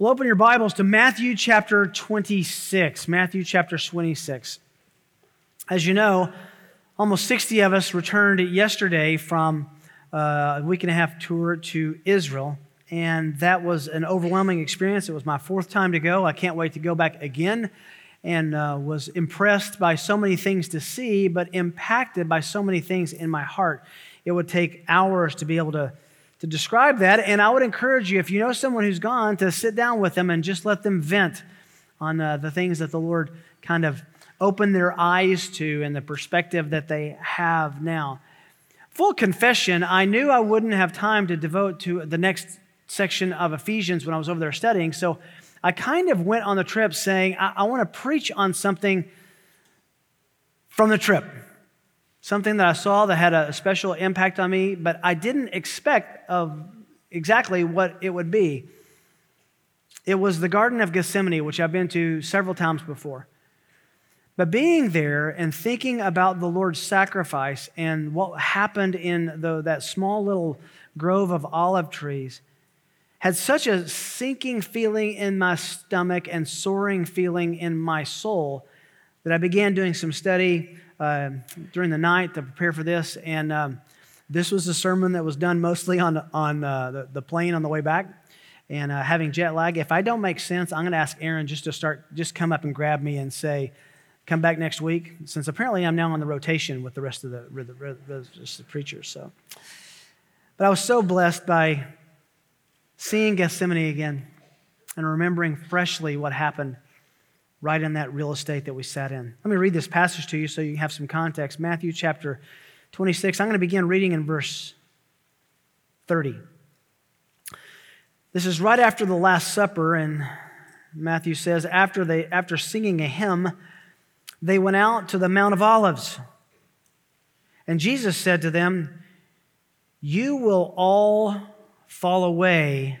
Well, open your Bibles to Matthew chapter 26. Matthew chapter 26. As you know, almost 60 of us returned yesterday from uh, a week and a half tour to Israel, and that was an overwhelming experience. It was my fourth time to go. I can't wait to go back again, and uh, was impressed by so many things to see, but impacted by so many things in my heart. It would take hours to be able to to describe that. And I would encourage you, if you know someone who's gone, to sit down with them and just let them vent on uh, the things that the Lord kind of opened their eyes to and the perspective that they have now. Full confession, I knew I wouldn't have time to devote to the next section of Ephesians when I was over there studying. So I kind of went on the trip saying, I, I want to preach on something from the trip something that I saw that had a special impact on me, but I didn't expect of exactly what it would be. It was the Garden of Gethsemane, which I've been to several times before. But being there and thinking about the Lord's sacrifice and what happened in the, that small little grove of olive trees had such a sinking feeling in my stomach and soaring feeling in my soul that I began doing some study uh, during the night to prepare for this. And um, this was a sermon that was done mostly on, on uh, the, the plane on the way back and uh, having jet lag. If I don't make sense, I'm going to ask Aaron just to start, just come up and grab me and say, come back next week, since apparently I'm now on the rotation with the rest of the, the, the, the preachers. So, but I was so blessed by seeing Gethsemane again and remembering freshly what happened right in that real estate that we sat in. Let me read this passage to you so you have some context. Matthew chapter 26. I'm going to begin reading in verse 30. This is right after the Last Supper, and Matthew says, after, they, after singing a hymn, they went out to the Mount of Olives. And Jesus said to them, You will all fall away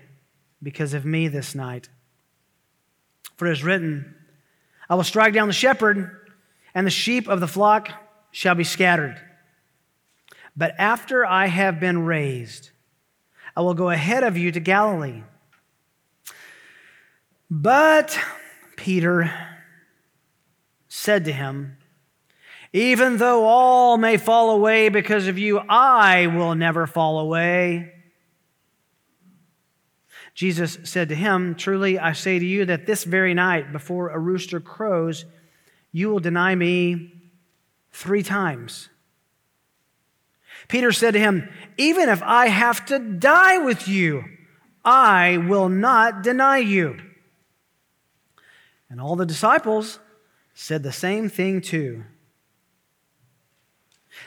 because of me this night. For it is written, I will strike down the shepherd, and the sheep of the flock shall be scattered. But after I have been raised, I will go ahead of you to Galilee. But Peter said to him, Even though all may fall away because of you, I will never fall away. Jesus said to him, Truly I say to you that this very night, before a rooster crows, you will deny me three times. Peter said to him, Even if I have to die with you, I will not deny you. And all the disciples said the same thing too.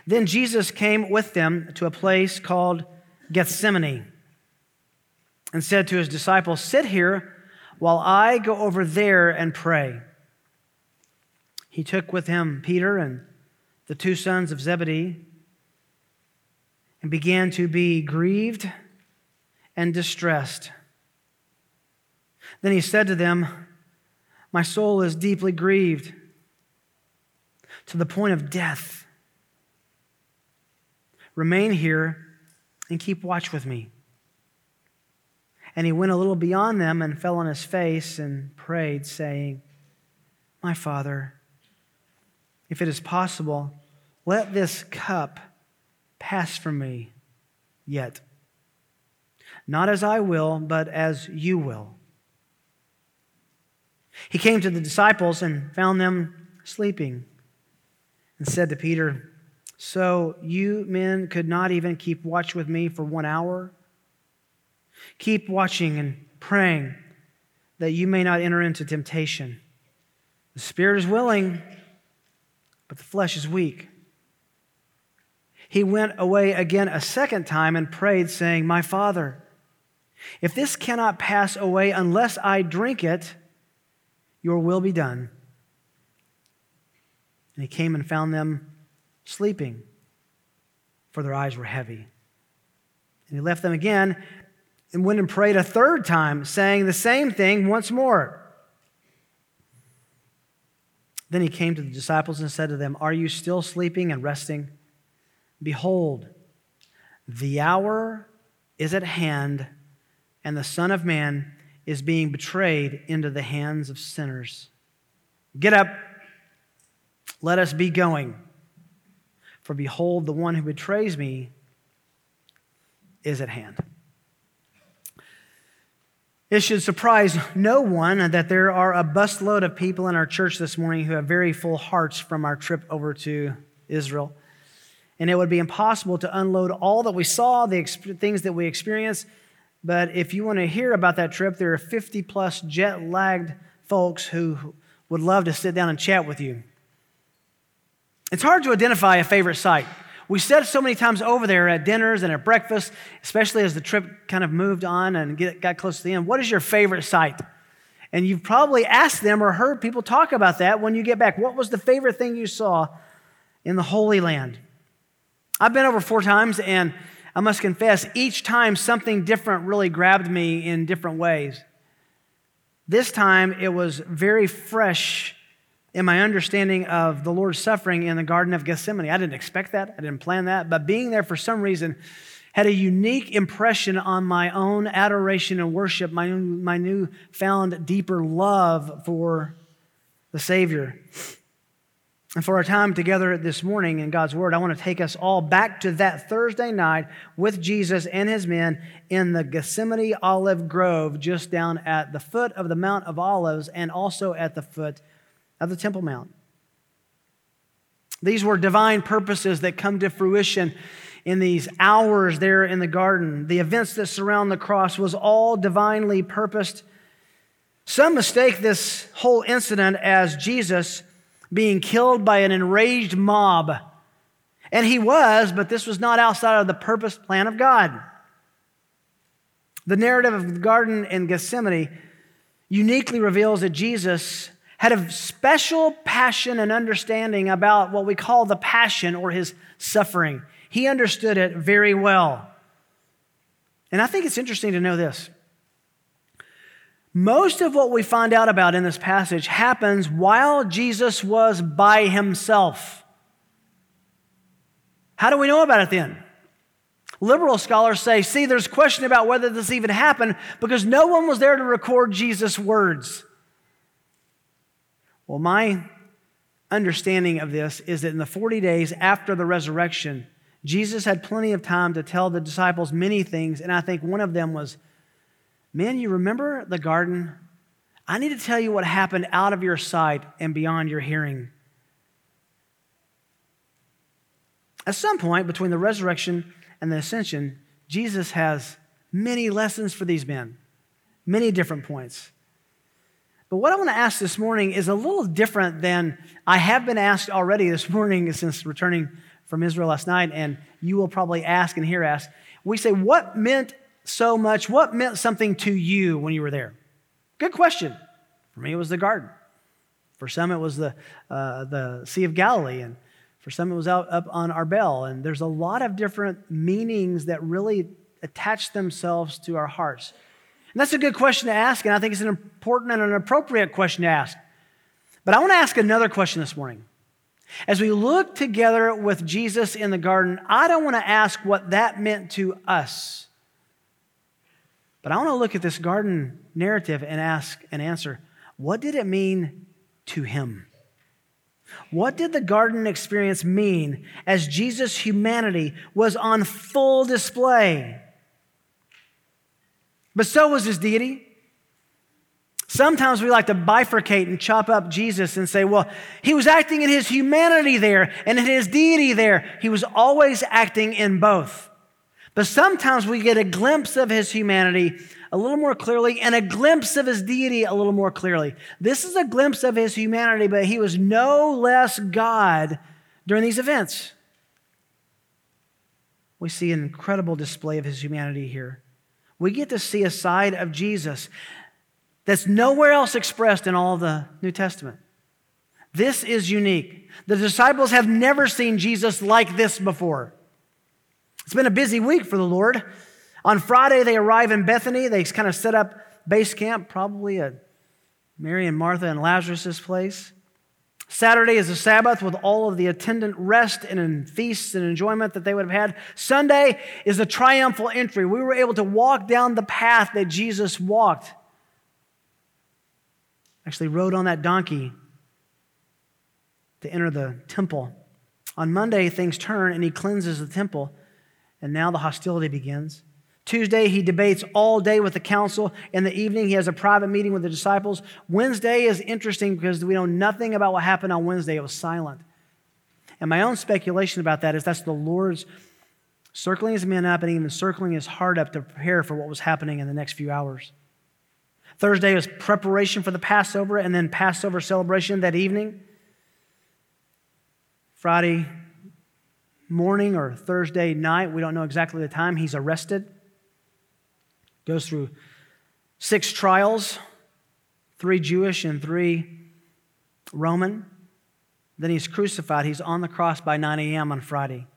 Then Jesus came with them to a place called Gethsemane and said to his disciples, Sit here while I go over there and pray. He took with him Peter and the two sons of Zebedee and began to be grieved and distressed. Then he said to them, My soul is deeply grieved to the point of death. Remain here and keep watch with me. And he went a little beyond them and fell on his face and prayed, saying, My Father, if it is possible, let this cup pass from me, yet not as I will, but as you will. He came to the disciples and found them sleeping and said to Peter, So you men could not even keep watch with me for one hour? Keep watching and praying that you may not enter into temptation. The spirit is willing, but the flesh is weak. He went away again a second time and prayed, saying, My Father, if this cannot pass away unless I drink it, your will be done. And he came and found them sleeping, for their eyes were heavy. And he left them again and went and prayed a third time, saying the same thing once more. Then he came to the disciples and said to them, Are you still sleeping and resting? Behold, the hour is at hand, and the Son of Man is being betrayed into the hands of sinners. Get up, let us be going. For behold, the one who betrays me is at hand. It should surprise no one that there are a busload of people in our church this morning who have very full hearts from our trip over to Israel. And it would be impossible to unload all that we saw, the things that we experienced. But if you want to hear about that trip, there are 50 plus jet lagged folks who would love to sit down and chat with you. It's hard to identify a favorite site. We said so many times over there at dinners and at breakfast, especially as the trip kind of moved on and get, got close to the end, what is your favorite site? And you've probably asked them or heard people talk about that when you get back. What was the favorite thing you saw in the Holy Land? I've been over four times, and I must confess, each time something different really grabbed me in different ways. This time it was very fresh in my understanding of the Lord's suffering in the Garden of Gethsemane. I didn't expect that, I didn't plan that, but being there for some reason had a unique impression on my own adoration and worship, my, my new found deeper love for the Savior. And for our time together this morning in God's Word, I want to take us all back to that Thursday night with Jesus and his men in the Gethsemane Olive Grove, just down at the foot of the Mount of Olives and also at the foot of the Temple Mount. These were divine purposes that come to fruition in these hours there in the garden. The events that surround the cross was all divinely purposed. Some mistake this whole incident as Jesus being killed by an enraged mob. And he was, but this was not outside of the purpose plan of God. The narrative of the garden in Gethsemane uniquely reveals that Jesus had a special passion and understanding about what we call the passion or his suffering. He understood it very well. And I think it's interesting to know this. Most of what we find out about in this passage happens while Jesus was by himself. How do we know about it then? Liberal scholars say, see, there's question about whether this even happened because no one was there to record Jesus' words. Well, my understanding of this is that in the 40 days after the resurrection, Jesus had plenty of time to tell the disciples many things, and I think one of them was, Men, you remember the garden? I need to tell you what happened out of your sight and beyond your hearing. At some point between the resurrection and the ascension, Jesus has many lessons for these men, many different points. But what I want to ask this morning is a little different than I have been asked already this morning since returning from Israel last night, and you will probably ask and hear asked. We say, What meant so much? What meant something to you when you were there? Good question. For me, it was the garden. For some, it was the, uh, the Sea of Galilee, and for some, it was out up on Arbel. And there's a lot of different meanings that really attach themselves to our hearts. And that's a good question to ask, and I think it's an important and an appropriate question to ask. But I want to ask another question this morning. As we look together with Jesus in the garden, I don't want to ask what that meant to us. But I want to look at this garden narrative and ask and answer what did it mean to him? What did the garden experience mean as Jesus' humanity was on full display? But so was his deity. Sometimes we like to bifurcate and chop up Jesus and say, well, he was acting in his humanity there and in his deity there. He was always acting in both. But sometimes we get a glimpse of his humanity a little more clearly and a glimpse of his deity a little more clearly. This is a glimpse of his humanity, but he was no less God during these events. We see an incredible display of his humanity here we get to see a side of Jesus that's nowhere else expressed in all the New Testament. This is unique. The disciples have never seen Jesus like this before. It's been a busy week for the Lord. On Friday, they arrive in Bethany. They kind of set up base camp, probably at Mary and Martha and Lazarus' place. Saturday is the Sabbath with all of the attendant rest and feasts and enjoyment that they would have had. Sunday is the triumphal entry. We were able to walk down the path that Jesus walked. actually rode on that donkey to enter the temple. On Monday, things turn and he cleanses the temple, and now the hostility begins. Tuesday, he debates all day with the council. In the evening, he has a private meeting with the disciples. Wednesday is interesting because we know nothing about what happened on Wednesday. It was silent. And my own speculation about that is that's the Lord's circling his men up and even circling his heart up to prepare for what was happening in the next few hours. Thursday was preparation for the Passover and then Passover celebration that evening. Friday morning or Thursday night, we don't know exactly the time, he's arrested. Goes through six trials, three Jewish and three Roman. Then he's crucified. He's on the cross by 9 a.m. on Friday.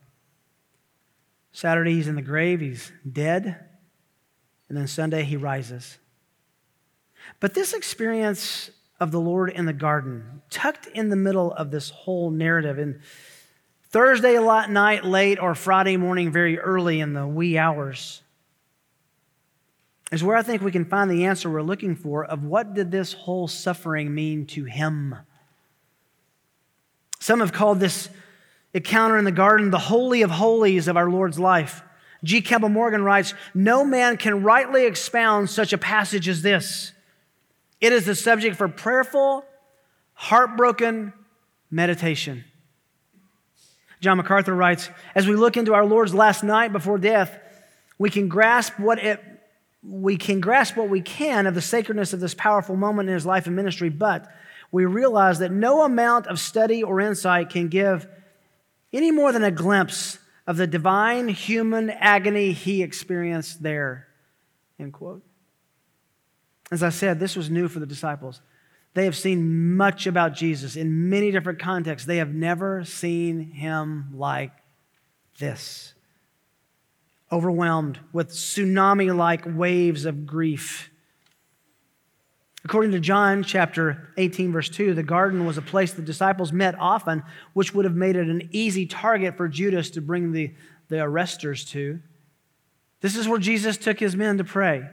Saturday, he's in the grave, he's dead. And then Sunday, he rises. But this experience of the Lord in the garden, tucked in the middle of this whole narrative, in Thursday night late or Friday morning very early in the wee hours, is where I think we can find the answer we're looking for of what did this whole suffering mean to him? Some have called this encounter in the garden the holy of holies of our Lord's life. G. Campbell Morgan writes No man can rightly expound such a passage as this. It is the subject for prayerful, heartbroken meditation. John MacArthur writes As we look into our Lord's last night before death, we can grasp what it we can grasp what we can of the sacredness of this powerful moment in his life and ministry, but we realize that no amount of study or insight can give any more than a glimpse of the divine human agony he experienced there. End quote. As I said, this was new for the disciples. They have seen much about Jesus in many different contexts. They have never seen him like this overwhelmed with tsunami like waves of grief. According to John chapter 18, verse 2, the garden was a place the disciples met often, which would have made it an easy target for Judas to bring the, the arresters to. This is where Jesus took his men to pray.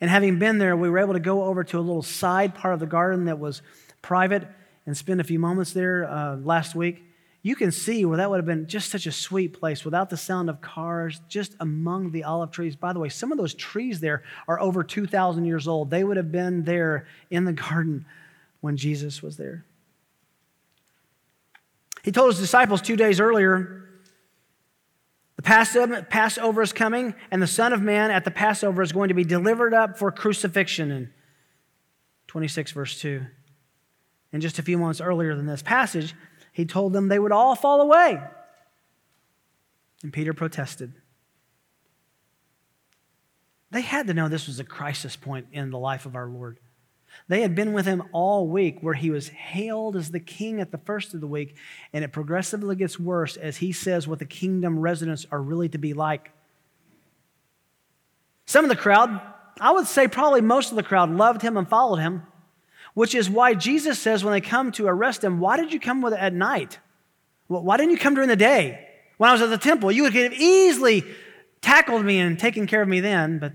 And having been there, we were able to go over to a little side part of the garden that was private and spend a few moments there uh, last week you can see where that would have been just such a sweet place without the sound of cars, just among the olive trees. By the way, some of those trees there are over 2,000 years old. They would have been there in the garden when Jesus was there. He told his disciples two days earlier the Passover is coming, and the Son of Man at the Passover is going to be delivered up for crucifixion in 26, verse 2. And just a few months earlier than this passage, he told them they would all fall away. And Peter protested. They had to know this was a crisis point in the life of our Lord. They had been with him all week, where he was hailed as the king at the first of the week, and it progressively gets worse as he says what the kingdom residents are really to be like. Some of the crowd, I would say probably most of the crowd, loved him and followed him which is why Jesus says when they come to arrest him, Why did you come with it at night? Why didn't you come during the day? When I was at the temple, you could have easily tackled me and taken care of me then, but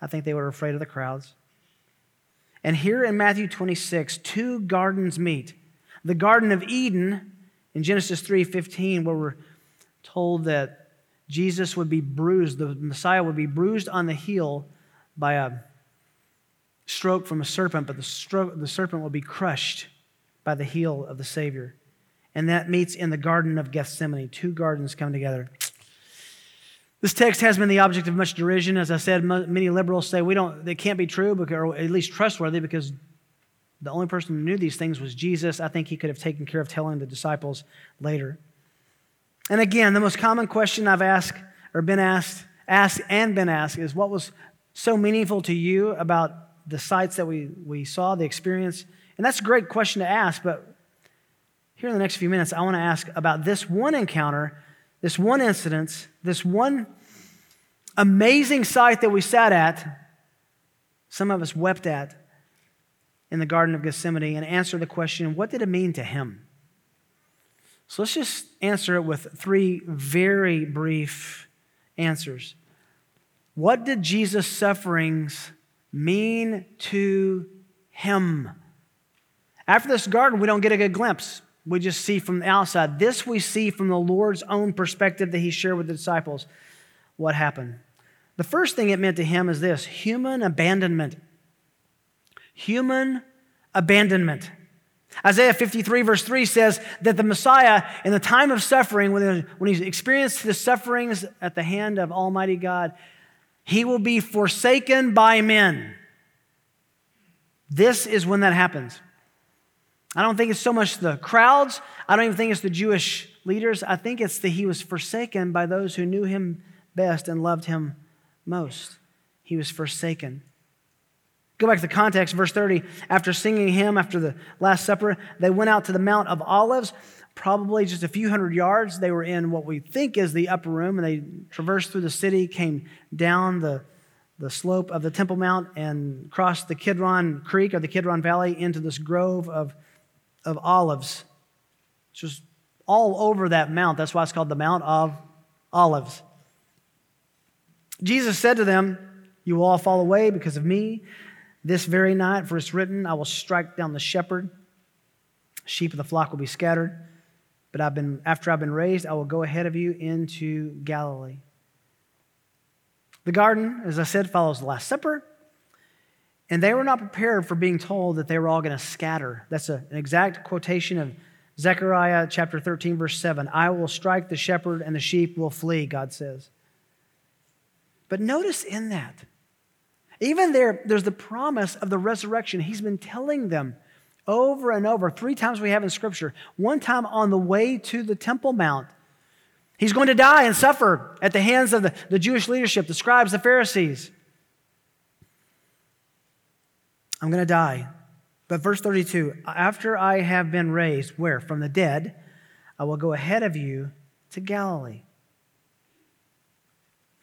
I think they were afraid of the crowds. And here in Matthew 26, two gardens meet. The Garden of Eden in Genesis 3:15, where we're told that Jesus would be bruised, the Messiah would be bruised on the heel by a stroke from a serpent, but the, stroke, the serpent will be crushed by the heel of the Savior. And that meets in the Garden of Gethsemane. Two gardens come together. This text has been the object of much derision. As I said, many liberals say we don't, they can't be true, because, or at least trustworthy, because the only person who knew these things was Jesus. I think he could have taken care of telling the disciples later. And again, the most common question I've asked or been asked, asked and been asked is what was so meaningful to you about the sights that we, we saw, the experience? And that's a great question to ask, but here in the next few minutes, I want to ask about this one encounter, this one incident, this one amazing sight that we sat at, some of us wept at in the Garden of Gethsemane, and answer the question what did it mean to him? So let's just answer it with three very brief answers. What did Jesus' sufferings mean to him? After this garden, we don't get a good glimpse. We just see from the outside. This we see from the Lord's own perspective that he shared with the disciples what happened. The first thing it meant to him is this human abandonment. Human abandonment. Isaiah 53, verse 3 says that the Messiah, in the time of suffering, when, he's experienced the sufferings at the hand of Almighty God, he will be forsaken by men. This is when that happens. I don't think it's so much the crowds. I don't even think it's the Jewish leaders. I think it's that he was forsaken by those who knew him best and loved him most. He was forsaken. Go back to the context, verse 30. After singing hymn, after the Last Supper, they went out to the Mount of Olives, probably just a few hundred yards. They were in what we think is the upper room, and they traversed through the city, came down the, the slope of the Temple Mount, and crossed the Kidron Creek or the Kidron Valley into this grove of of olives. It's just all over that mount. That's why it's called the Mount of Olives. Jesus said to them, You will all fall away because of me. This very night, for it's written, I will strike down the shepherd. Sheep of the flock will be scattered. But I've been, after I've been raised, I will go ahead of you into Galilee. The garden, as I said, follows the Last Supper. And they were not prepared for being told that they were all going to scatter. That's a, an exact quotation of Zechariah chapter 13, verse 7. I will strike the shepherd, and the sheep will flee, God says. But notice in that, even there, there's the promise of the resurrection. He's been telling them over and over, three times we have in Scripture. One time on the way to the Temple Mount, he's going to die and suffer at the hands of the, the Jewish leadership, the scribes, the Pharisees. I'm going to die. But verse 32 after I have been raised, where? From the dead, I will go ahead of you to Galilee.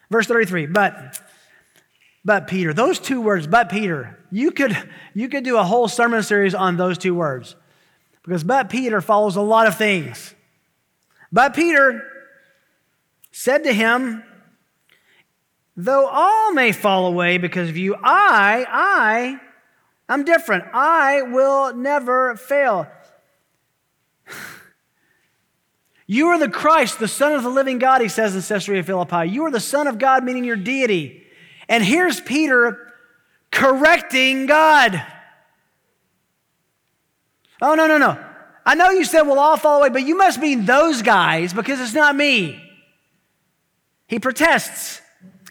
Verse 33, but but Peter, those two words, but Peter, you could you could do a whole sermon series on those two words. Because but Peter follows a lot of things. But Peter said to him, Though all may fall away because of you, I, I I'm different. I will never fail. You are the Christ, the Son of the living God, he says in Caesarea Philippi. You are the Son of God, meaning your deity. And here's Peter correcting God. Oh, no, no, no. I know you said we'll all fall away, but you must mean those guys because it's not me. He protests.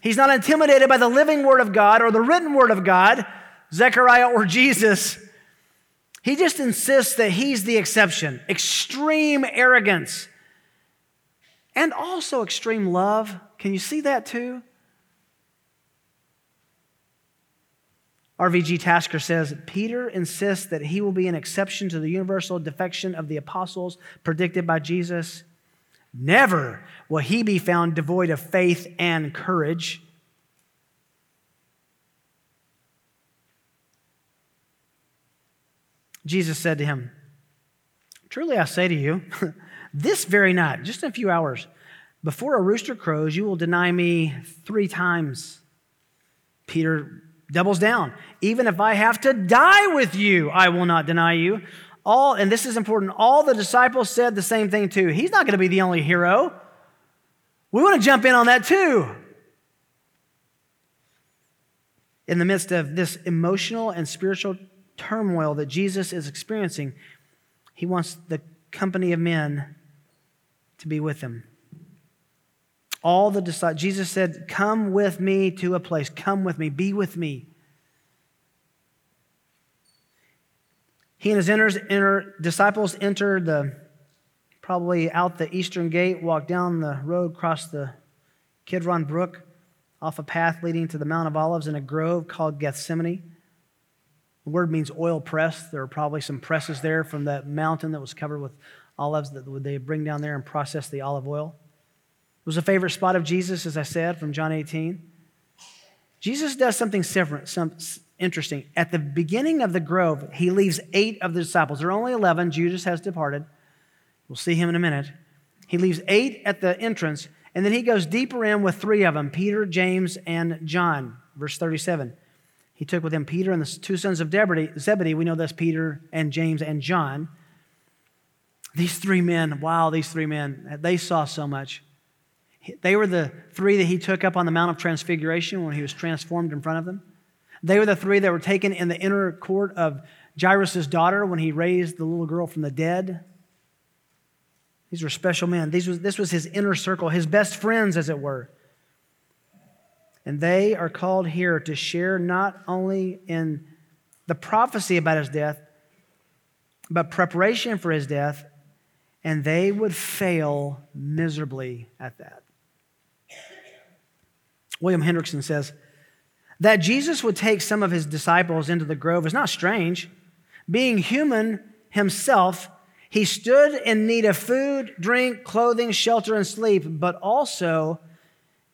He's not intimidated by the living word of God or the written word of God. Zechariah or Jesus. He just insists that he's the exception. Extreme arrogance and also extreme love. Can you see that too? RVG Tasker says Peter insists that he will be an exception to the universal defection of the apostles predicted by Jesus. Never will he be found devoid of faith and courage. Jesus said to him, Truly I say to you, this very night, just in a few hours, before a rooster crows, you will deny me three times. Peter doubles down. Even if I have to die with you, I will not deny you. All, and this is important, all the disciples said the same thing too. He's not going to be the only hero. We want to jump in on that too. In the midst of this emotional and spiritual turmoil that Jesus is experiencing, he wants the company of men to be with him. All the disciples, Jesus said, Come with me to a place. Come with me. Be with me. He and his inner, disciples enter the probably out the eastern gate, walk down the road, cross the Kidron Brook, off a path leading to the Mount of Olives in a grove called Gethsemane. The word means oil press. There are probably some presses there from that mountain that was covered with olives that they bring down there and process the olive oil. It was a favorite spot of Jesus, as I said, from John 18. Jesus does something different, some interesting. At the beginning of the grove, he leaves eight of the disciples. There are only 11. Judas has departed. We'll see him in a minute. He leaves eight at the entrance, and then he goes deeper in with three of them Peter, James, and John. Verse 37. He took with him Peter and the two sons of Zebedee. We know that's Peter and James and John. These three men, wow, these three men, they saw so much. They were the three that he took up on the Mount of Transfiguration when he was transformed in front of them. They were the three that were taken in the inner court of Jairus' daughter when he raised the little girl from the dead. These were special men. These was, this was his inner circle, his best friends, as it were. And they are called here to share not only in the prophecy about his death, but preparation for his death, and they would fail miserably at that. William Hendriksen says that Jesus would take some of his disciples into the grove is not strange. Being human himself, he stood in need of food, drink, clothing, shelter, and sleep, but also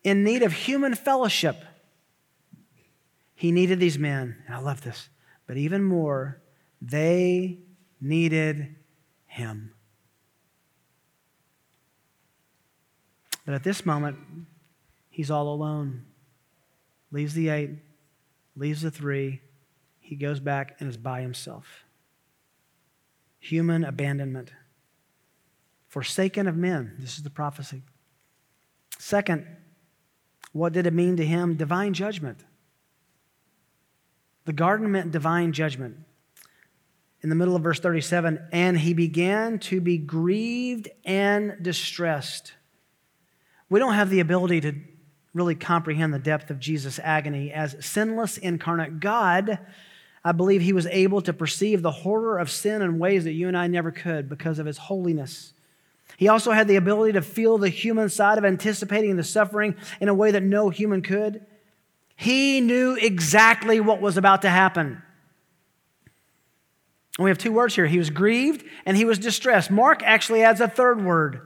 in need of human fellowship. He needed these men, and I love this, but even more, they needed him. But at this moment, he's all alone. Leaves the eight, leaves the three. He goes back and is by himself human abandonment, forsaken of men. This is the prophecy. Second, what did it mean to him? Divine judgment. The garden meant divine judgment. In the middle of verse 37, and he began to be grieved and distressed. We don't have the ability to really comprehend the depth of Jesus' agony as sinless incarnate God I believe he was able to perceive the horror of sin in ways that you and I never could because of his holiness. He also had the ability to feel the human side of anticipating the suffering in a way that no human could. He knew exactly what was about to happen. And we have two words here. He was grieved and he was distressed. Mark actually adds a third word.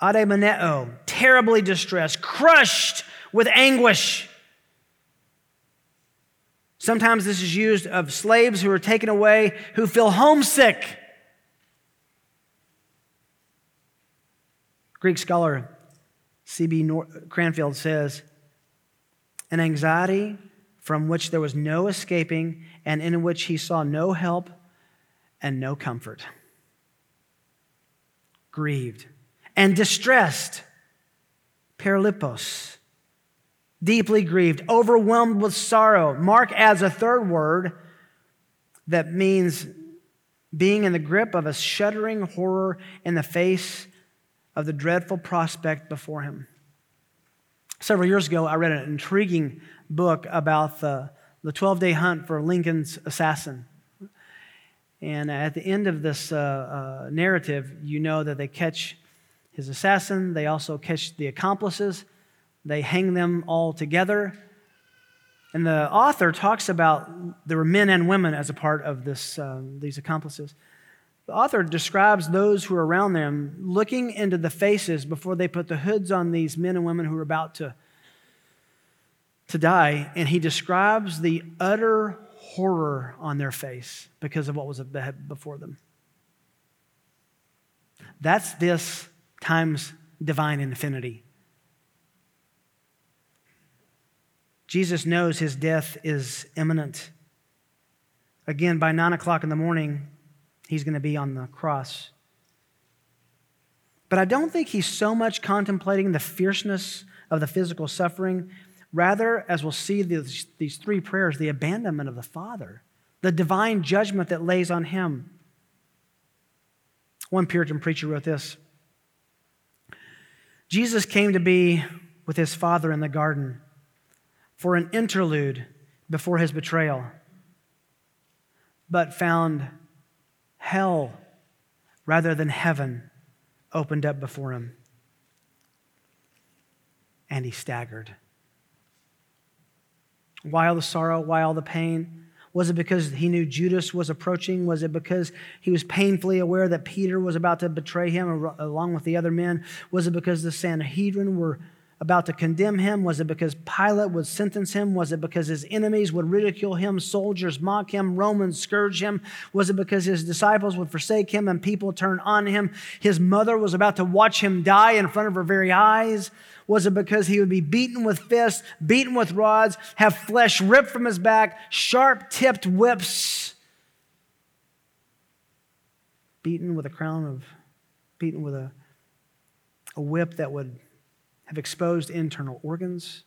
Ademaneo, terribly distressed, crushed with anguish. Sometimes this is used of slaves who are taken away who feel homesick. Greek scholar C.B. Cranfield says, an anxiety from which there was no escaping and in which he saw no help and no comfort. Grieved and distressed, perilupos deeply grieved, overwhelmed with sorrow. Mark adds a third word that means being in the grip of a shuddering horror in the face of the dreadful prospect before him. Several years ago, I read an intriguing book about the, the 12 day hunt for Lincoln's assassin. And at the end of this uh, uh, narrative, you know that they catch his assassin, they also catch the accomplices, they hang them all together. And the author talks about there were men and women as a part of this, uh, these accomplices. The author describes those who are around them looking into the faces before they put the hoods on these men and women who are about to, to die. And he describes the utter horror on their face because of what was before them. That's this times divine infinity. Jesus knows his death is imminent. Again, by nine o'clock in the morning, he's going to be on the cross. But I don't think he's so much contemplating the fierceness of the physical suffering. Rather, as we'll see these, these three prayers, the abandonment of the Father, the divine judgment that lays on him. One Puritan preacher wrote this Jesus came to be with his Father in the garden for an interlude before his betrayal, but found hell rather than heaven opened up before him. And he staggered. Why all the sorrow? Why all the pain? Was it because he knew Judas was approaching? Was it because he was painfully aware that Peter was about to betray him along with the other men? Was it because the Sanhedrin were about to condemn him? Was it because Pilate would sentence him? Was it because his enemies would ridicule him, soldiers mock him, Romans scourge him? Was it because his disciples would forsake him and people turn on him? His mother was about to watch him die in front of her very eyes. Was it because he would be beaten with fists, beaten with rods, have flesh ripped from his back, sharp tipped whips, beaten with a crown of, beaten with a, a whip that would have exposed internal organs?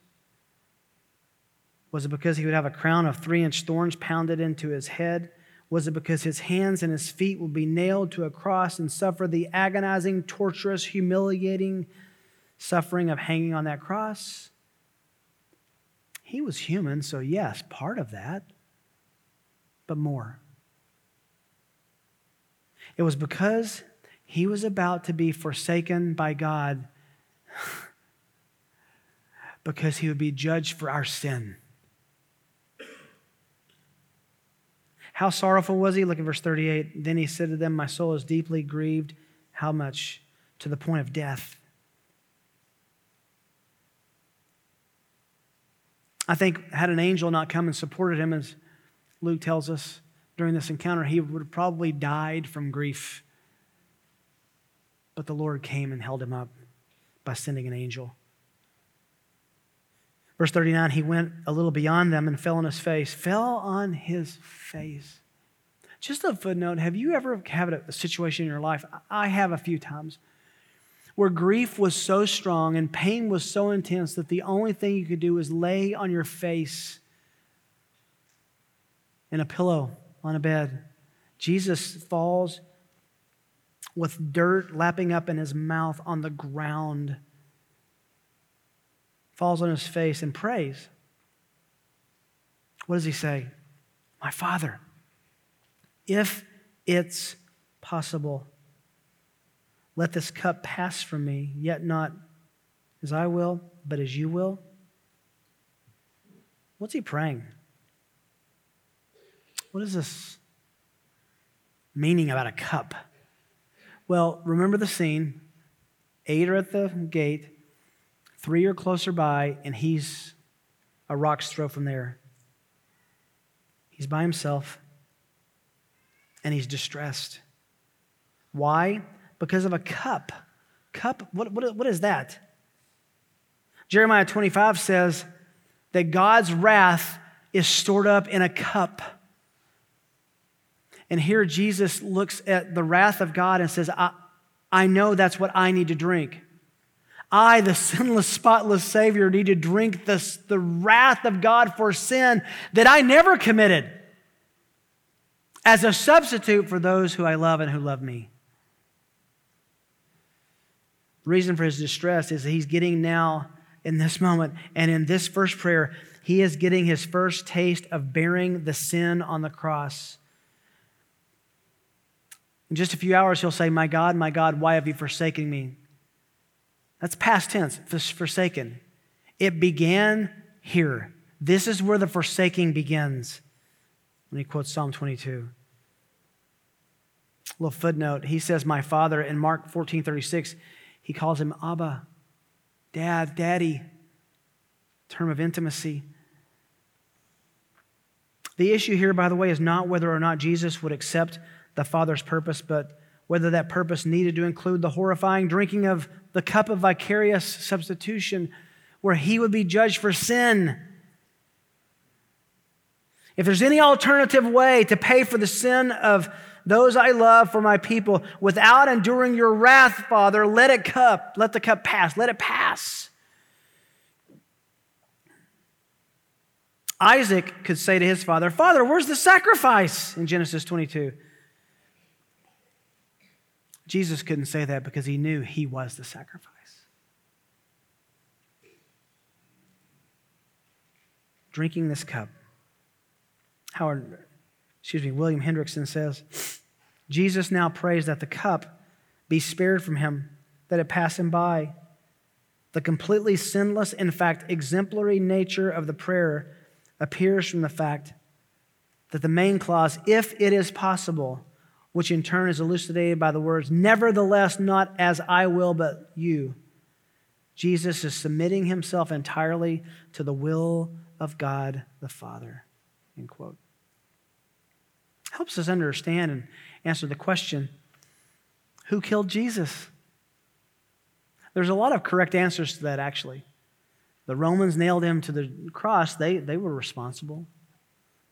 Was it because he would have a crown of three inch thorns pounded into his head? Was it because his hands and his feet would be nailed to a cross and suffer the agonizing, torturous, humiliating suffering of hanging on that cross? He was human, so yes, part of that, but more. It was because he was about to be forsaken by God because he would be judged for our sin. How sorrowful was he? Look at verse 38. Then he said to them, My soul is deeply grieved. How much? To the point of death. I think, had an angel not come and supported him, as Luke tells us during this encounter, he would have probably died from grief. But the Lord came and held him up by sending an angel. Verse 39, he went a little beyond them and fell on his face. Fell on his face. Just a footnote have you ever had a situation in your life? I have a few times where grief was so strong and pain was so intense that the only thing you could do was lay on your face in a pillow on a bed. Jesus falls with dirt lapping up in his mouth on the ground falls on his face and prays. What does he say? My Father, if it's possible, let this cup pass from me, yet not as I will, but as you will. What's he praying? What is this meaning about a cup? Well, remember the scene. Eight are at the gate. Three are closer by, and he's a rock's throw from there. He's by himself, and he's distressed. Why? Because of a cup. Cup, what, what, what is that? Jeremiah 25 says that God's wrath is stored up in a cup. And here Jesus looks at the wrath of God and says, I, I know that's what I need to drink. I, the sinless, spotless Savior, need to drink this, the wrath of God for sin that I never committed as a substitute for those who I love and who love me. The reason for his distress is that he's getting now in this moment and in this first prayer, he is getting his first taste of bearing the sin on the cross. In just a few hours, he'll say, My God, my God, why have you forsaken me? That's past tense, forsaken. It began here. This is where the forsaking begins. When he quotes Psalm 22. A little footnote. He says, My father, in Mark 14 36, he calls him Abba, Dad, Daddy, term of intimacy. The issue here, by the way, is not whether or not Jesus would accept the Father's purpose, but whether that purpose needed to include the horrifying drinking of the cup of vicarious substitution where he would be judged for sin. If there's any alternative way to pay for the sin of those I love for my people without enduring your wrath, Father, let it cup, let the cup pass, let it pass. Isaac could say to his father, Father, where's the sacrifice in Genesis 22? Jesus couldn't say that because he knew he was the sacrifice. Drinking this cup. Howard, excuse me, William Hendriksen says, Jesus now prays that the cup be spared from him, that it pass him by. The completely sinless, in fact, exemplary nature of the prayer appears from the fact that the main clause, if it is possible, which in turn is elucidated by the words, Nevertheless, not as I will, but you. Jesus is submitting himself entirely to the will of God the Father. End quote. Helps us understand and answer the question who killed Jesus? There's a lot of correct answers to that, actually. The Romans nailed him to the cross, they, they were responsible.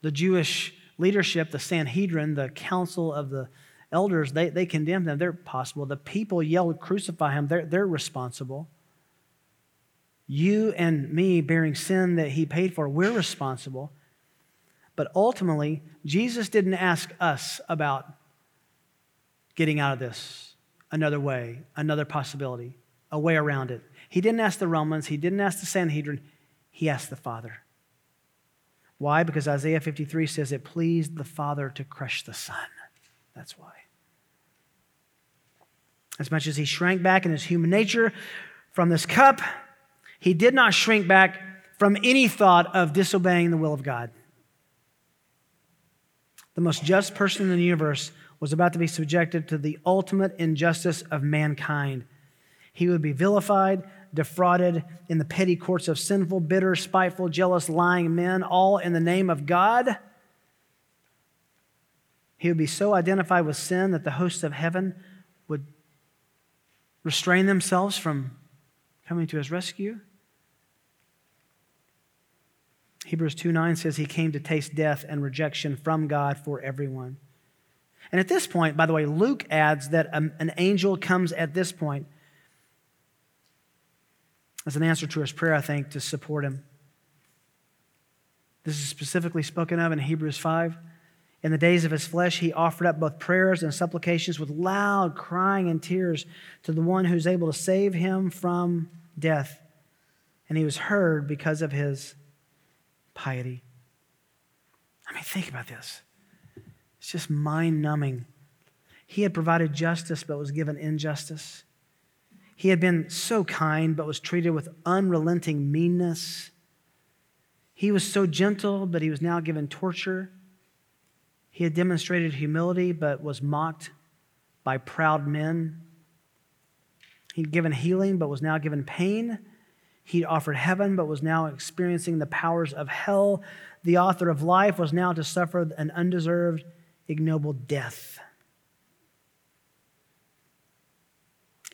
The Jewish leadership, the Sanhedrin, the council of the elders, they, they condemned him. They're possible. The people yelled, Crucify him. They're, they're responsible. You and me bearing sin that he paid for, we're responsible. But ultimately, Jesus didn't ask us about getting out of this another way, another possibility, a way around it. He didn't ask the Romans, he didn't ask the Sanhedrin, he asked the Father. Why? Because Isaiah 53 says it pleased the Father to crush the Son. That's why. As much as he shrank back in his human nature from this cup, he did not shrink back from any thought of disobeying the will of God. The most just person in the universe was about to be subjected to the ultimate injustice of mankind. He would be vilified, defrauded in the petty courts of sinful, bitter, spiteful, jealous, lying men, all in the name of God. He would be so identified with sin that the hosts of heaven would restrain themselves from coming to his rescue. Hebrews 2 9 says he came to taste death and rejection from God for everyone. And at this point, by the way, Luke adds that an angel comes at this point as an answer to his prayer, I think, to support him. This is specifically spoken of in Hebrews 5. In the days of his flesh, he offered up both prayers and supplications with loud crying and tears to the one who's able to save him from death. And he was heard because of his piety. I mean, think about this. It's just mind numbing. He had provided justice but was given injustice. He had been so kind, but was treated with unrelenting meanness. He was so gentle, but he was now given torture. He had demonstrated humility, but was mocked by proud men. He'd given healing, but was now given pain. He'd offered heaven, but was now experiencing the powers of hell. The author of life was now to suffer an undeserved, ignoble death.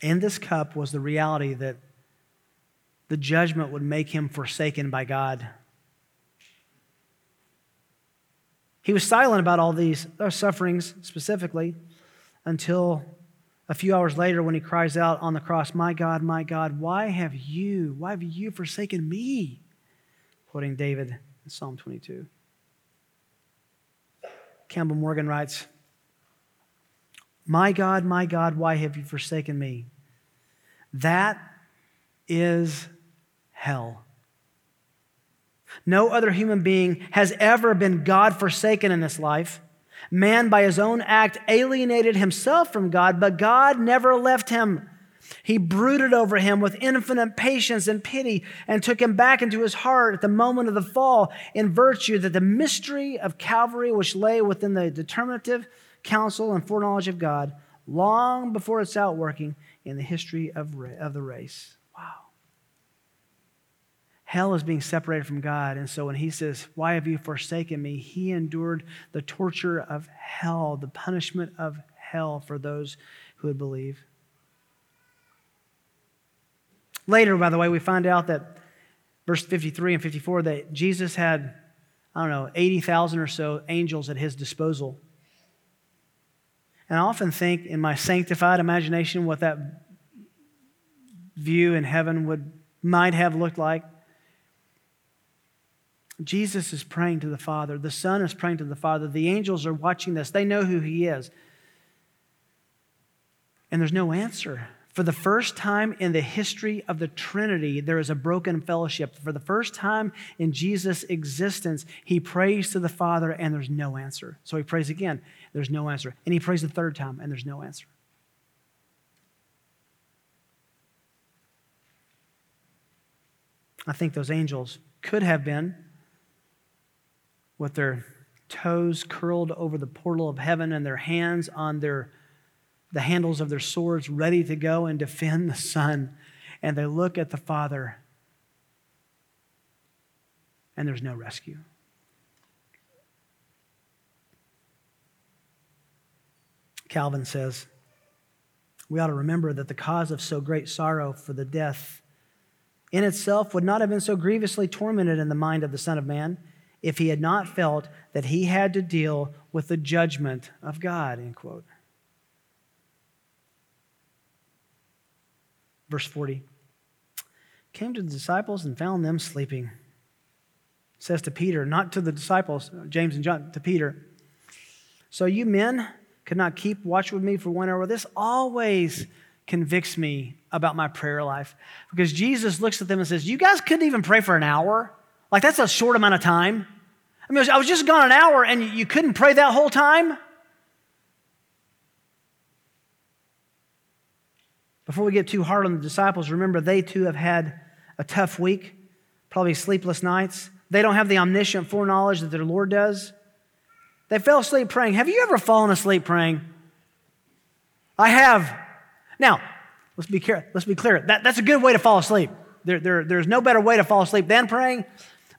In this cup was the reality that the judgment would make him forsaken by God. He was silent about all these sufferings specifically until a few hours later when he cries out on the cross, My God, my God, why have you, why have you forsaken me? Quoting David in Psalm 22. Campbell Morgan writes, my God, my God, why have you forsaken me? That is hell. No other human being has ever been God forsaken in this life. Man, by his own act, alienated himself from God, but God never left him. He brooded over him with infinite patience and pity and took him back into his heart at the moment of the fall in virtue that the mystery of Calvary, which lay within the determinative counsel and foreknowledge of God long before it's outworking in the history of, of the race. Hell is being separated from God. And so when he says, Why have you forsaken me? He endured the torture of hell, the punishment of hell for those who would believe. Later, by the way, we find out that verse 53 and 54 that Jesus had, I don't know, 80,000 or so angels at his disposal. And I often think in my sanctified imagination what that view in heaven would might have looked like. Jesus is praying to the Father. The Son is praying to the Father. The angels are watching this. They know who He is. And there's no answer. For the first time in the history of the Trinity, there is a broken fellowship. For the first time in Jesus' existence, he prays to the Father and there's no answer. So he prays again, there's no answer. And he prays the third time and there's no answer. I think those angels could have been with their toes curled over the portal of heaven and their hands on their the handles of their swords ready to go and defend the Son. And they look at the Father, and there's no rescue. Calvin says, we ought to remember that the cause of so great sorrow for the death in itself would not have been so grievously tormented in the mind of the Son of Man if he had not felt that he had to deal with the judgment of God. End quote. Verse 40 came to the disciples and found them sleeping. says to Peter, not to the disciples, James and John, to Peter. So you men could not keep watch with me for one hour. This always convicts me about my prayer life because Jesus looks at them and says, You guys couldn't even pray for an hour? Like, that's a short amount of time. I mean, I was just gone an hour and you couldn't pray that whole time? Before we get too hard on the disciples, remember they too have had a tough week, probably sleepless nights. They don't have the omniscient foreknowledge that their Lord does. They fell asleep praying. Have you ever fallen asleep praying? I have. Now, let's be, clear. let's be clear. That, that's a good way to fall asleep. There, there, there's no better way to fall asleep than praying.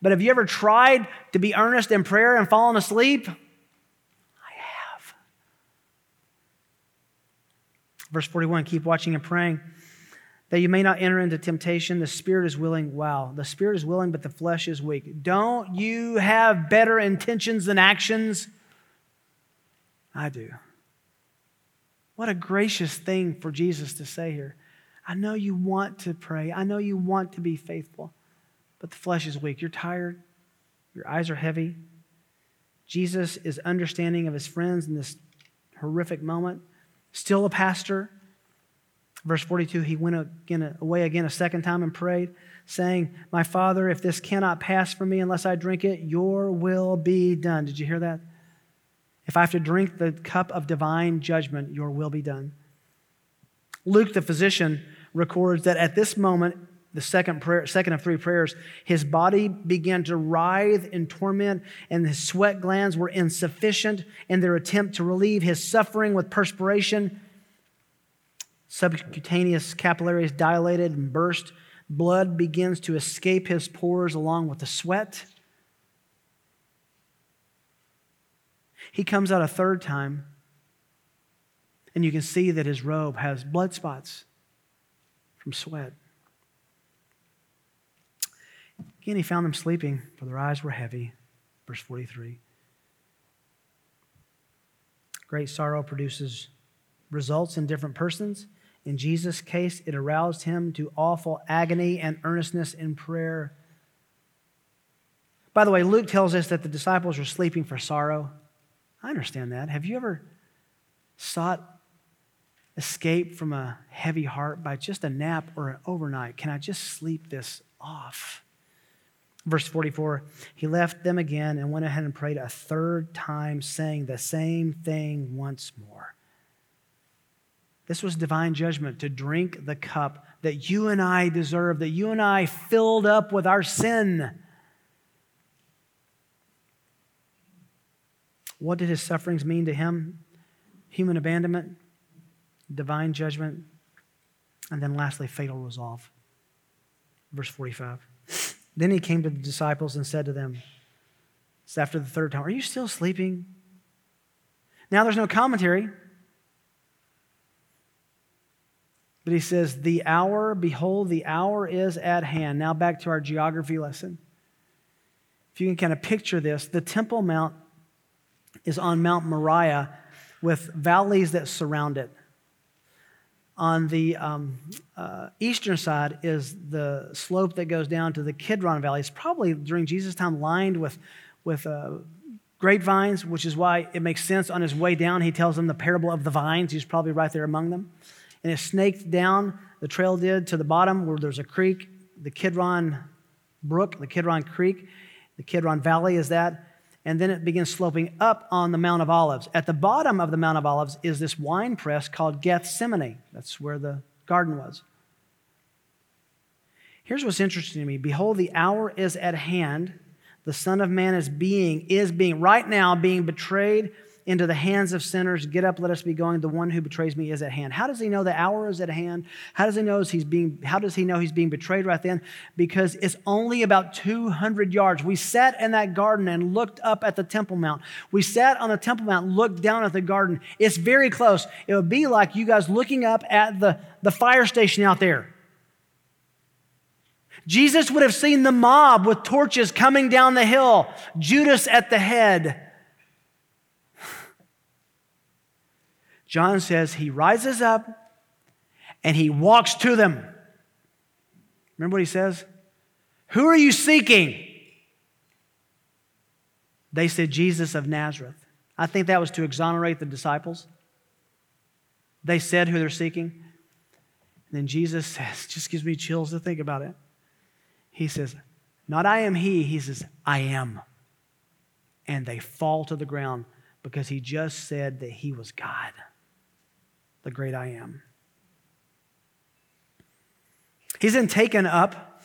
But have you ever tried to be earnest in prayer and fallen asleep? I have. Verse 41 keep watching and praying that you may not enter into temptation. The spirit is willing. Wow. The spirit is willing, but the flesh is weak. Don't you have better intentions than actions? I do. What a gracious thing for Jesus to say here. I know you want to pray. I know you want to be faithful, but the flesh is weak. You're tired. Your eyes are heavy. Jesus is understanding of his friends in this horrific moment. Still a pastor, Verse 42, he went again, away again a second time and prayed, saying, My Father, if this cannot pass from me unless I drink it, your will be done. Did you hear that? If I have to drink the cup of divine judgment, your will be done. Luke, the physician, records that at this moment, the second prayer, second of three prayers, his body began to writhe in torment, and his sweat glands were insufficient in their attempt to relieve his suffering with perspiration. Subcutaneous capillaries dilated and burst. Blood begins to escape his pores along with the sweat. He comes out a third time, and you can see that his robe has blood spots from sweat. Again, he found them sleeping, for their eyes were heavy. Verse 43. Great sorrow produces results in different persons. In Jesus' case, it aroused him to awful agony and earnestness in prayer. By the way, Luke tells us that the disciples were sleeping for sorrow. I understand that. Have you ever sought escape from a heavy heart by just a nap or an overnight? Can I just sleep this off? Verse 44 He left them again and went ahead and prayed a third time, saying the same thing once more. This was divine judgment to drink the cup that you and I deserve, that you and I filled up with our sin. What did his sufferings mean to him? Human abandonment, divine judgment, and then lastly, fatal resolve. Verse 45. Then he came to the disciples and said to them, It's after the third time, Are you still sleeping? Now there's no commentary. But he says, The hour, behold, the hour is at hand. Now back to our geography lesson. If you can kind of picture this, the Temple Mount is on Mount Moriah with valleys that surround it. On the um, uh, eastern side is the slope that goes down to the Kidron Valley. It's probably during Jesus' time lined with, with uh, grapevines, which is why it makes sense on his way down. He tells them the parable of the vines. He's probably right there among them and it snaked down, the trail did, to the bottom where there's a creek, the Kidron Brook, the Kidron Creek, the Kidron Valley is that. And then it begins sloping up on the Mount of Olives. At the bottom of the Mount of Olives is this wine press called Gethsemane. That's where the garden was. Here's what's interesting to me. Behold, the hour is at hand. The Son of Man is being, is being, right now, being betrayed into the hands of sinners. Get up, let us be going. The one who betrays me is at hand. How does he know the hour is at hand? How does he know he's being how does he know he's being betrayed right then? Because it's only about 200 yards. We sat in that garden and looked up at the Temple Mount. We sat on the Temple Mount, looked down at the garden. It's very close. It would be like you guys looking up at the, the fire station out there. Jesus would have seen the mob with torches coming down the hill, Judas at the head. John says he rises up and he walks to them. Remember what he says? Who are you seeking? They said, Jesus of Nazareth. I think that was to exonerate the disciples. They said who they're seeking. And then Jesus says, just gives me chills to think about it. He says, Not I am he, he says, I am. And they fall to the ground because he just said that he was God, the great I am. He's then taken up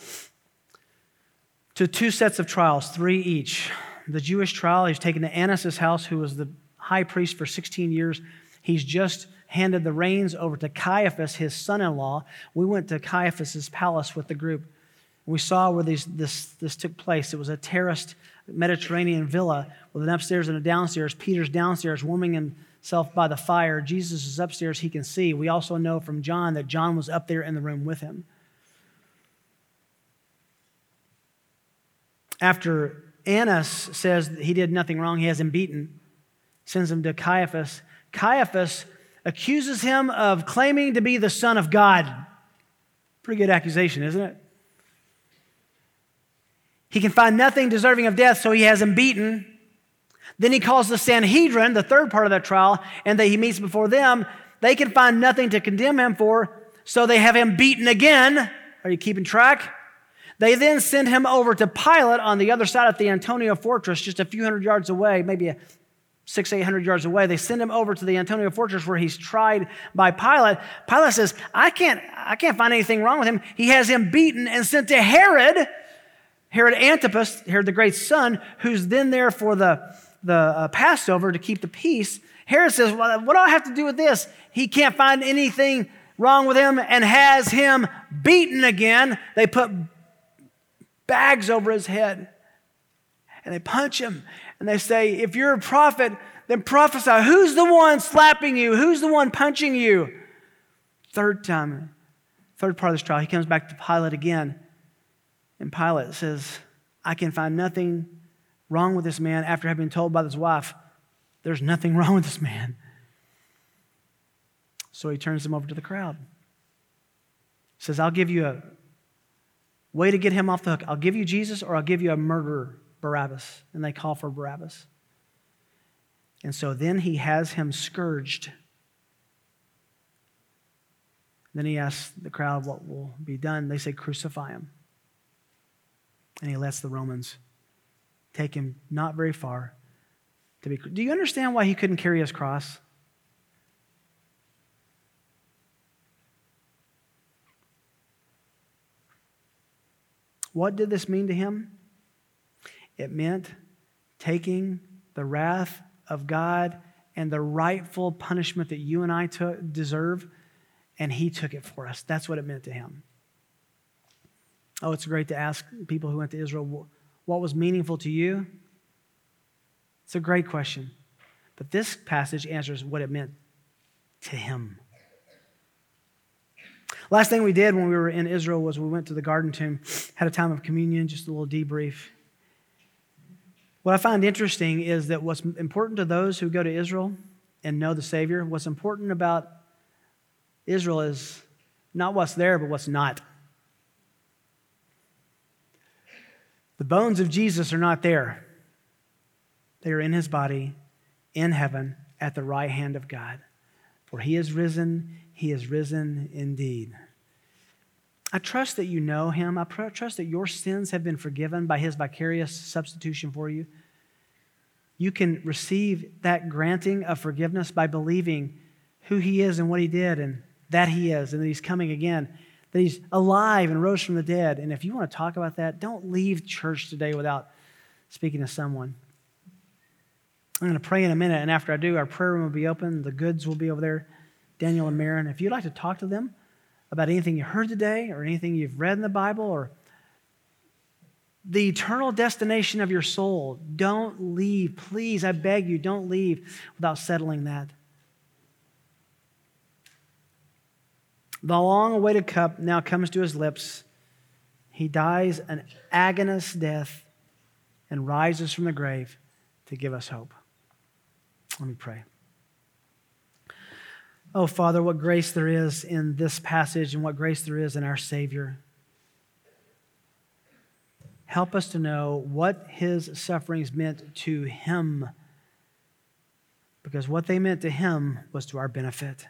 to two sets of trials, three each. The Jewish trial, he's taken to Annas' house, who was the high priest for 16 years. He's just handed the reins over to Caiaphas, his son in law. We went to Caiaphas' palace with the group. We saw where these, this, this took place. It was a terraced Mediterranean villa with an upstairs and a downstairs. Peter's downstairs warming himself by the fire. Jesus is upstairs, he can see. We also know from John that John was up there in the room with him. After Annas says he did nothing wrong, he has him beaten, sends him to Caiaphas. Caiaphas accuses him of claiming to be the Son of God. Pretty good accusation, isn't it? He can find nothing deserving of death, so he has him beaten. Then he calls the Sanhedrin, the third part of that trial, and that he meets before them. They can find nothing to condemn him for, so they have him beaten again. Are you keeping track? They then send him over to Pilate on the other side of the Antonia fortress, just a few hundred yards away, maybe six, eight hundred yards away. They send him over to the Antonia fortress where he's tried by Pilate. Pilate says, I can't, I can't find anything wrong with him. He has him beaten and sent to Herod Herod Antipas, Herod the great son, who's then there for the, the uh, Passover to keep the peace, Herod says, well, What do I have to do with this? He can't find anything wrong with him and has him beaten again. They put bags over his head and they punch him and they say, If you're a prophet, then prophesy. Who's the one slapping you? Who's the one punching you? Third time, third part of this trial, he comes back to Pilate again and Pilate says, I can find nothing wrong with this man after having been told by his wife, there's nothing wrong with this man. So he turns him over to the crowd. He says, I'll give you a way to get him off the hook. I'll give you Jesus or I'll give you a murderer, Barabbas. And they call for Barabbas. And so then he has him scourged. Then he asks the crowd what will be done. They say, Crucify him and he lets the Romans take him not very far to be. Do you understand why he couldn't carry his cross? What did this mean to him? It meant taking the wrath of God and the rightful punishment that you and I deserve, and he took it for us. That's what it meant to him. Oh, it's great to ask people who went to Israel what was meaningful to you. It's a great question. But this passage answers what it meant to him. Last thing we did when we were in Israel was we went to the garden tomb, had a time of communion, just a little debrief. What I find interesting is that what's important to those who go to Israel and know the Savior, what's important about Israel is not what's there, but what's not. The bones of Jesus are not there, they are in his body, in heaven, at the right hand of God. For he is risen, he is risen indeed. I trust that you know him. I trust that your sins have been forgiven by his vicarious substitution for you. You can receive that granting of forgiveness by believing who he is and what he did and that he is and that he's coming again that he's alive and rose from the dead. And if you want to talk about that, don't leave church today without speaking to someone. I'm going to pray in a minute, and after I do, our prayer room will be open. The goods will be over there, Daniel and Marin. If you'd like to talk to them about anything you heard today or anything you've read in the Bible or the eternal destination of your soul, don't leave. Please, I beg you, don't leave without settling that. The long awaited cup now comes to his lips. He dies an agonist death and rises from the grave to give us hope. Let me pray. Oh, Father, what grace there is in this passage and what grace there is in our Savior. Help us to know what his sufferings meant to him, because what they meant to him was to our benefit.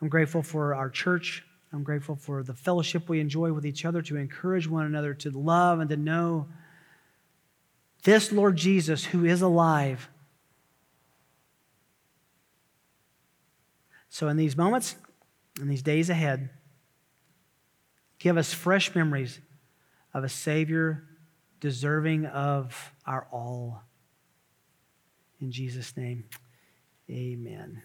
I'm grateful for our church. I'm grateful for the fellowship we enjoy with each other to encourage one another to love and to know this Lord Jesus who is alive. So, in these moments, in these days ahead, give us fresh memories of a Savior deserving of our all. In Jesus' name, amen.